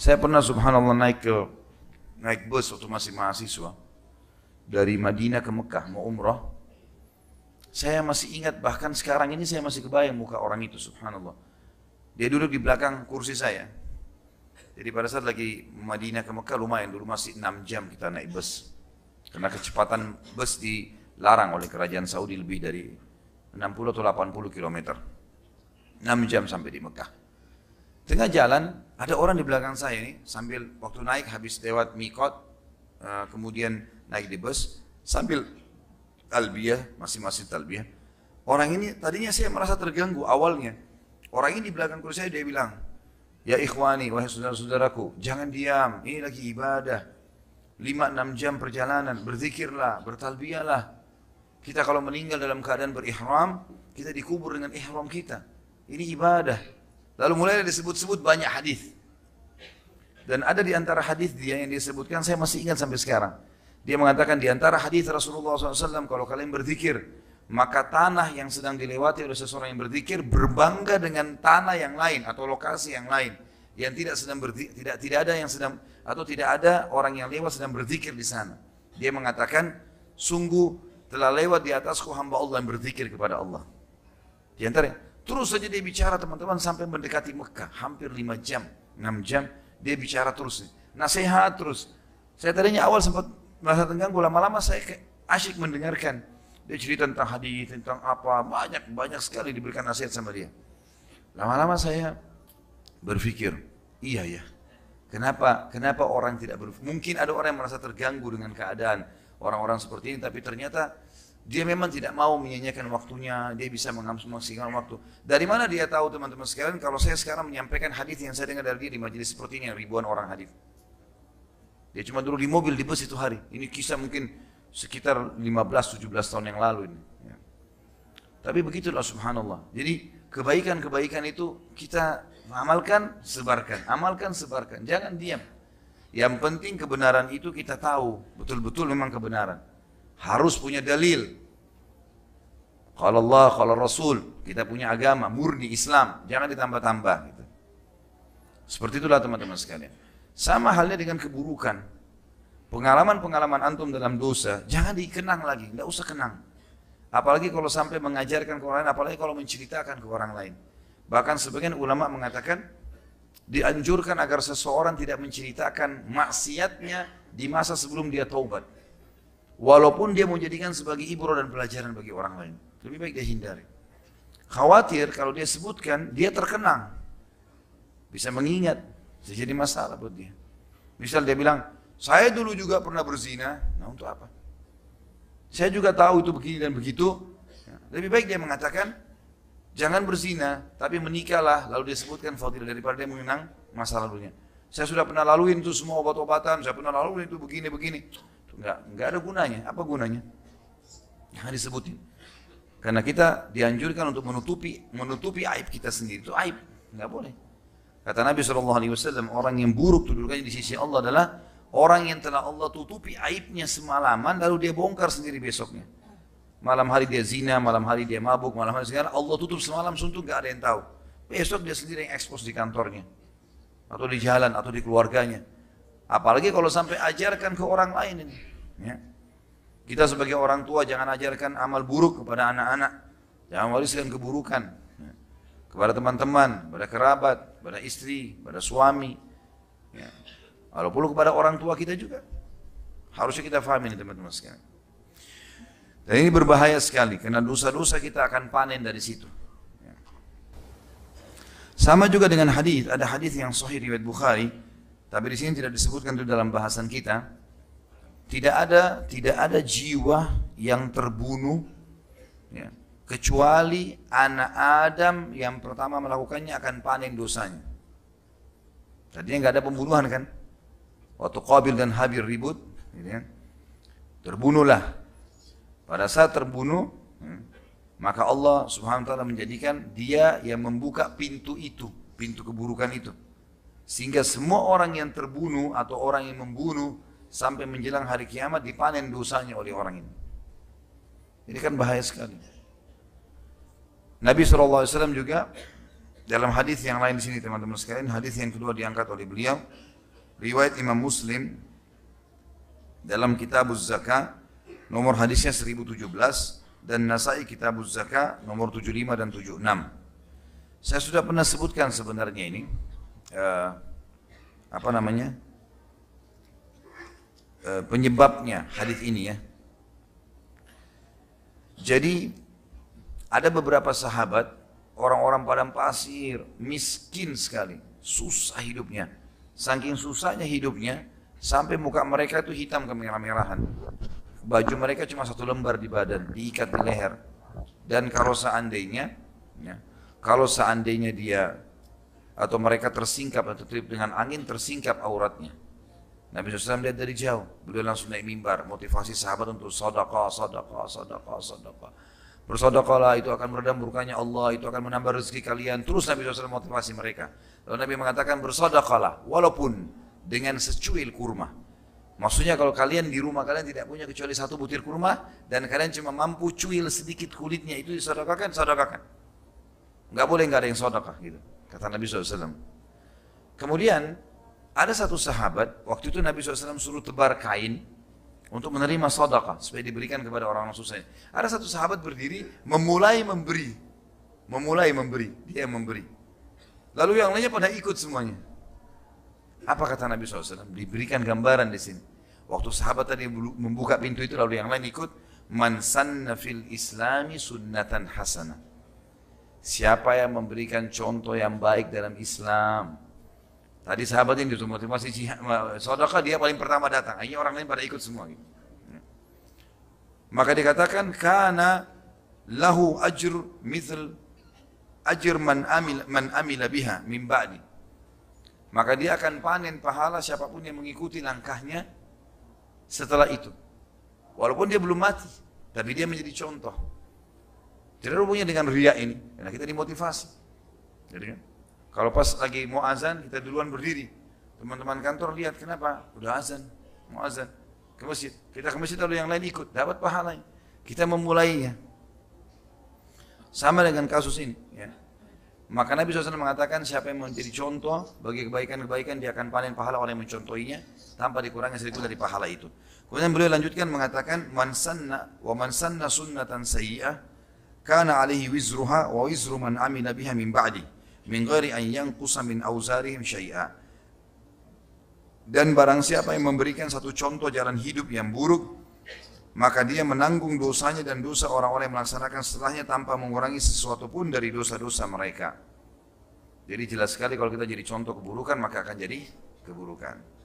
Saya pernah subhanallah naik ke naik bus waktu masih mahasiswa dari Madinah ke Mekah mau umrah. Saya masih ingat bahkan sekarang ini saya masih kebayang muka orang itu subhanallah. Dia duduk di belakang kursi saya. Jadi pada saat lagi Madinah ke Mekah lumayan dulu masih 6 jam kita naik bus. Karena kecepatan bus dilarang oleh kerajaan Saudi lebih dari 60 atau 80 km. 6 jam sampai di Mekah. Tengah jalan, ada orang di belakang saya ini, sambil waktu naik habis lewat mikot, uh, kemudian naik di bus, sambil talbiyah, masing-masing talbiyah. Orang ini tadinya saya merasa terganggu awalnya. Orang ini di belakang kursi saya dia bilang, Ya ikhwani, wahai saudara-saudaraku, jangan diam, ini lagi ibadah. 5-6 jam perjalanan, berzikirlah, bertalbiyahlah. Kita kalau meninggal dalam keadaan berihram, kita dikubur dengan ihram kita. Ini ibadah. Lalu mulai disebut-sebut banyak hadis. Dan ada di antara hadis dia yang disebutkan saya masih ingat sampai sekarang. Dia mengatakan di antara hadis Rasulullah SAW kalau kalian berzikir maka tanah yang sedang dilewati oleh seseorang yang berzikir berbangga dengan tanah yang lain atau lokasi yang lain yang tidak sedang berzikir, tidak tidak ada yang sedang atau tidak ada orang yang lewat sedang berzikir di sana. Dia mengatakan sungguh telah lewat di atasku hamba Allah yang berzikir kepada Allah. Di antara Terus saja dia bicara teman-teman sampai mendekati Mekah. Hampir 5 jam, 6 jam dia bicara terus. Nasihat terus. Saya tadinya awal sempat merasa terganggu, lama-lama saya asyik mendengarkan. Dia cerita tentang hadis, tentang apa, banyak banyak sekali diberikan nasihat sama dia. Lama-lama saya berpikir, iya ya. Kenapa kenapa orang tidak berpikir? Mungkin ada orang yang merasa terganggu dengan keadaan orang-orang seperti ini, tapi ternyata dia memang tidak mau menyanyikan waktunya, dia bisa mengamaksimalkan waktu. Dari mana dia tahu teman-teman sekalian kalau saya sekarang menyampaikan hadis yang saya dengar dari dia di majelis seperti ini yang ribuan orang hadis. Dia cuma dulu di mobil di bus itu hari. Ini kisah mungkin sekitar 15-17 tahun yang lalu ini. Ya. Tapi begitulah subhanallah. Jadi kebaikan-kebaikan itu kita amalkan, sebarkan. Amalkan, sebarkan. Jangan diam. Yang penting kebenaran itu kita tahu. Betul-betul memang kebenaran. Harus punya dalil. Kalau Allah, kalau Rasul, kita punya agama, murni Islam, jangan ditambah-tambah. Gitu. Seperti itulah teman-teman sekalian. Sama halnya dengan keburukan. Pengalaman-pengalaman antum dalam dosa, jangan dikenang lagi, tidak usah kenang. Apalagi kalau sampai mengajarkan ke orang lain, apalagi kalau menceritakan ke orang lain. Bahkan sebagian ulama mengatakan, dianjurkan agar seseorang tidak menceritakan maksiatnya di masa sebelum dia taubat. Walaupun dia menjadikan sebagai ibro dan pelajaran bagi orang lain. Lebih baik dia hindari. Khawatir kalau dia sebutkan, dia terkenang. Bisa mengingat, bisa jadi masalah buat dia. Misal dia bilang, saya dulu juga pernah berzina. Nah untuk apa? Saya juga tahu itu begini dan begitu. Ya, lebih baik dia mengatakan, jangan berzina, tapi menikahlah. Lalu dia sebutkan fadilah daripada dia mengenang masa lalunya. Saya sudah pernah laluin itu semua obat-obatan, saya pernah laluin itu begini-begini. Enggak, enggak ada gunanya. Apa gunanya? Jangan disebutin. Karena kita dianjurkan untuk menutupi menutupi aib kita sendiri. Itu aib, enggak boleh. Kata Nabi SAW, orang yang buruk kedudukannya di sisi Allah adalah orang yang telah Allah tutupi aibnya semalaman, lalu dia bongkar sendiri besoknya. Malam hari dia zina, malam hari dia mabuk, malam hari segala, Allah tutup semalam suntuk, gak ada yang tahu. Besok dia sendiri yang ekspos di kantornya. Atau di jalan, atau di keluarganya. Apalagi kalau sampai ajarkan ke orang lain ini. Ya. Kita sebagai orang tua jangan ajarkan amal buruk kepada anak-anak. Jangan wariskan keburukan. Ya. Kepada teman-teman, kepada kerabat, kepada istri, kepada suami. Ya. Walaupun kepada orang tua kita juga. Harusnya kita fahami ini teman-teman sekalian. Dan ini berbahaya sekali karena dosa-dosa kita akan panen dari situ. Ya. Sama juga dengan hadis, ada hadis yang sahih riwayat Bukhari, tapi di sini tidak disebutkan itu dalam bahasan kita. Tidak ada tidak ada jiwa yang terbunuh ya, kecuali anak Adam yang pertama melakukannya akan panen dosanya. Tadinya nggak ada pembunuhan kan? Waktu Qabil dan Habil ribut, gitu ya, terbunuhlah. Pada saat terbunuh, ya, maka Allah Subhanahu wa taala menjadikan dia yang membuka pintu itu, pintu keburukan itu. Sehingga semua orang yang terbunuh atau orang yang membunuh sampai menjelang hari kiamat dipanen dosanya oleh orang ini. Ini kan bahaya sekali. Nabi SAW juga Dalam hadis yang lain di sini teman-teman sekalian, hadis yang kedua diangkat oleh beliau riwayat Imam Muslim dalam Kitab Zakat nomor hadisnya 1017 dan Nasai Kitab Zakat nomor 75 dan 76. Saya sudah pernah sebutkan sebenarnya ini uh, apa namanya? Uh, penyebabnya hadis ini ya. Jadi ada beberapa sahabat orang-orang padang pasir, miskin sekali, susah hidupnya. Saking susahnya hidupnya, sampai muka mereka itu hitam kemerah-merahan. Baju mereka cuma satu lembar di badan, diikat di leher. Dan kalau seandainya, ya, kalau seandainya dia atau mereka tersingkap atau tertip dengan angin tersingkap auratnya. Nabi SAW lihat dari jauh, beliau langsung naik mimbar, motivasi sahabat untuk sadaqah, sadaqah, sadaqah, sadaqah. Bersodoklah itu akan meredam murkanya Allah, itu akan menambah rezeki kalian. Terus Nabi SAW motivasi mereka. Lalu Nabi mengatakan bersodoklah, walaupun dengan secuil kurma. Maksudnya kalau kalian di rumah kalian tidak punya kecuali satu butir kurma dan kalian cuma mampu cuil sedikit kulitnya itu disodokahkan, sodokahkan. Enggak boleh enggak ada yang sodokah gitu. Kata Nabi SAW. Kemudian ada satu sahabat, waktu itu Nabi SAW suruh tebar kain untuk menerima sedekah supaya diberikan kepada orang-orang susah. Ada satu sahabat berdiri memulai memberi, memulai memberi, dia memberi. Lalu yang lainnya pada ikut semuanya. Apa kata Nabi SAW? Diberikan gambaran di sini. Waktu sahabat tadi membuka pintu itu lalu yang lain ikut, man sanna fil islami sunnatan hasanah. Siapa yang memberikan contoh yang baik dalam Islam, Tadi sahabat ini motivasi sodaka dia paling pertama datang. Akhirnya orang lain pada ikut semua. Gitu. Maka dikatakan karena lahu ajr mithl ajr man amil man amila biha min ba'di. Maka dia akan panen pahala siapa pun yang mengikuti langkahnya setelah itu. Walaupun dia belum mati, tapi dia menjadi contoh. Tidak ada dengan ria ini, karena kita dimotivasi. Jadi kan? Kalau pas lagi mau azan, kita duluan berdiri. Teman-teman kantor lihat, kenapa? Udah azan, mau azan. Ke masjid. Kita ke masjid lalu yang lain ikut, dapat pahala. Kita memulainya. Sama dengan kasus ini. Ya. Maka Nabi SAW mengatakan siapa yang menjadi contoh bagi kebaikan-kebaikan dia akan panen pahala orang yang mencontohinya tanpa dikurangi sedikit dari pahala itu. Kemudian beliau lanjutkan mengatakan man sanna wa man sanna sunnatan sayyi'ah kana alaihi wizruha wa wizru man amila biha min ba'di min ghairi an yanqusa min auzarihim syai'a. Dan barang siapa yang memberikan satu contoh jalan hidup yang buruk, maka dia menanggung dosanya dan dosa orang-orang yang melaksanakan setelahnya tanpa mengurangi sesuatu pun dari dosa-dosa mereka. Jadi jelas sekali kalau kita jadi contoh keburukan maka akan jadi keburukan.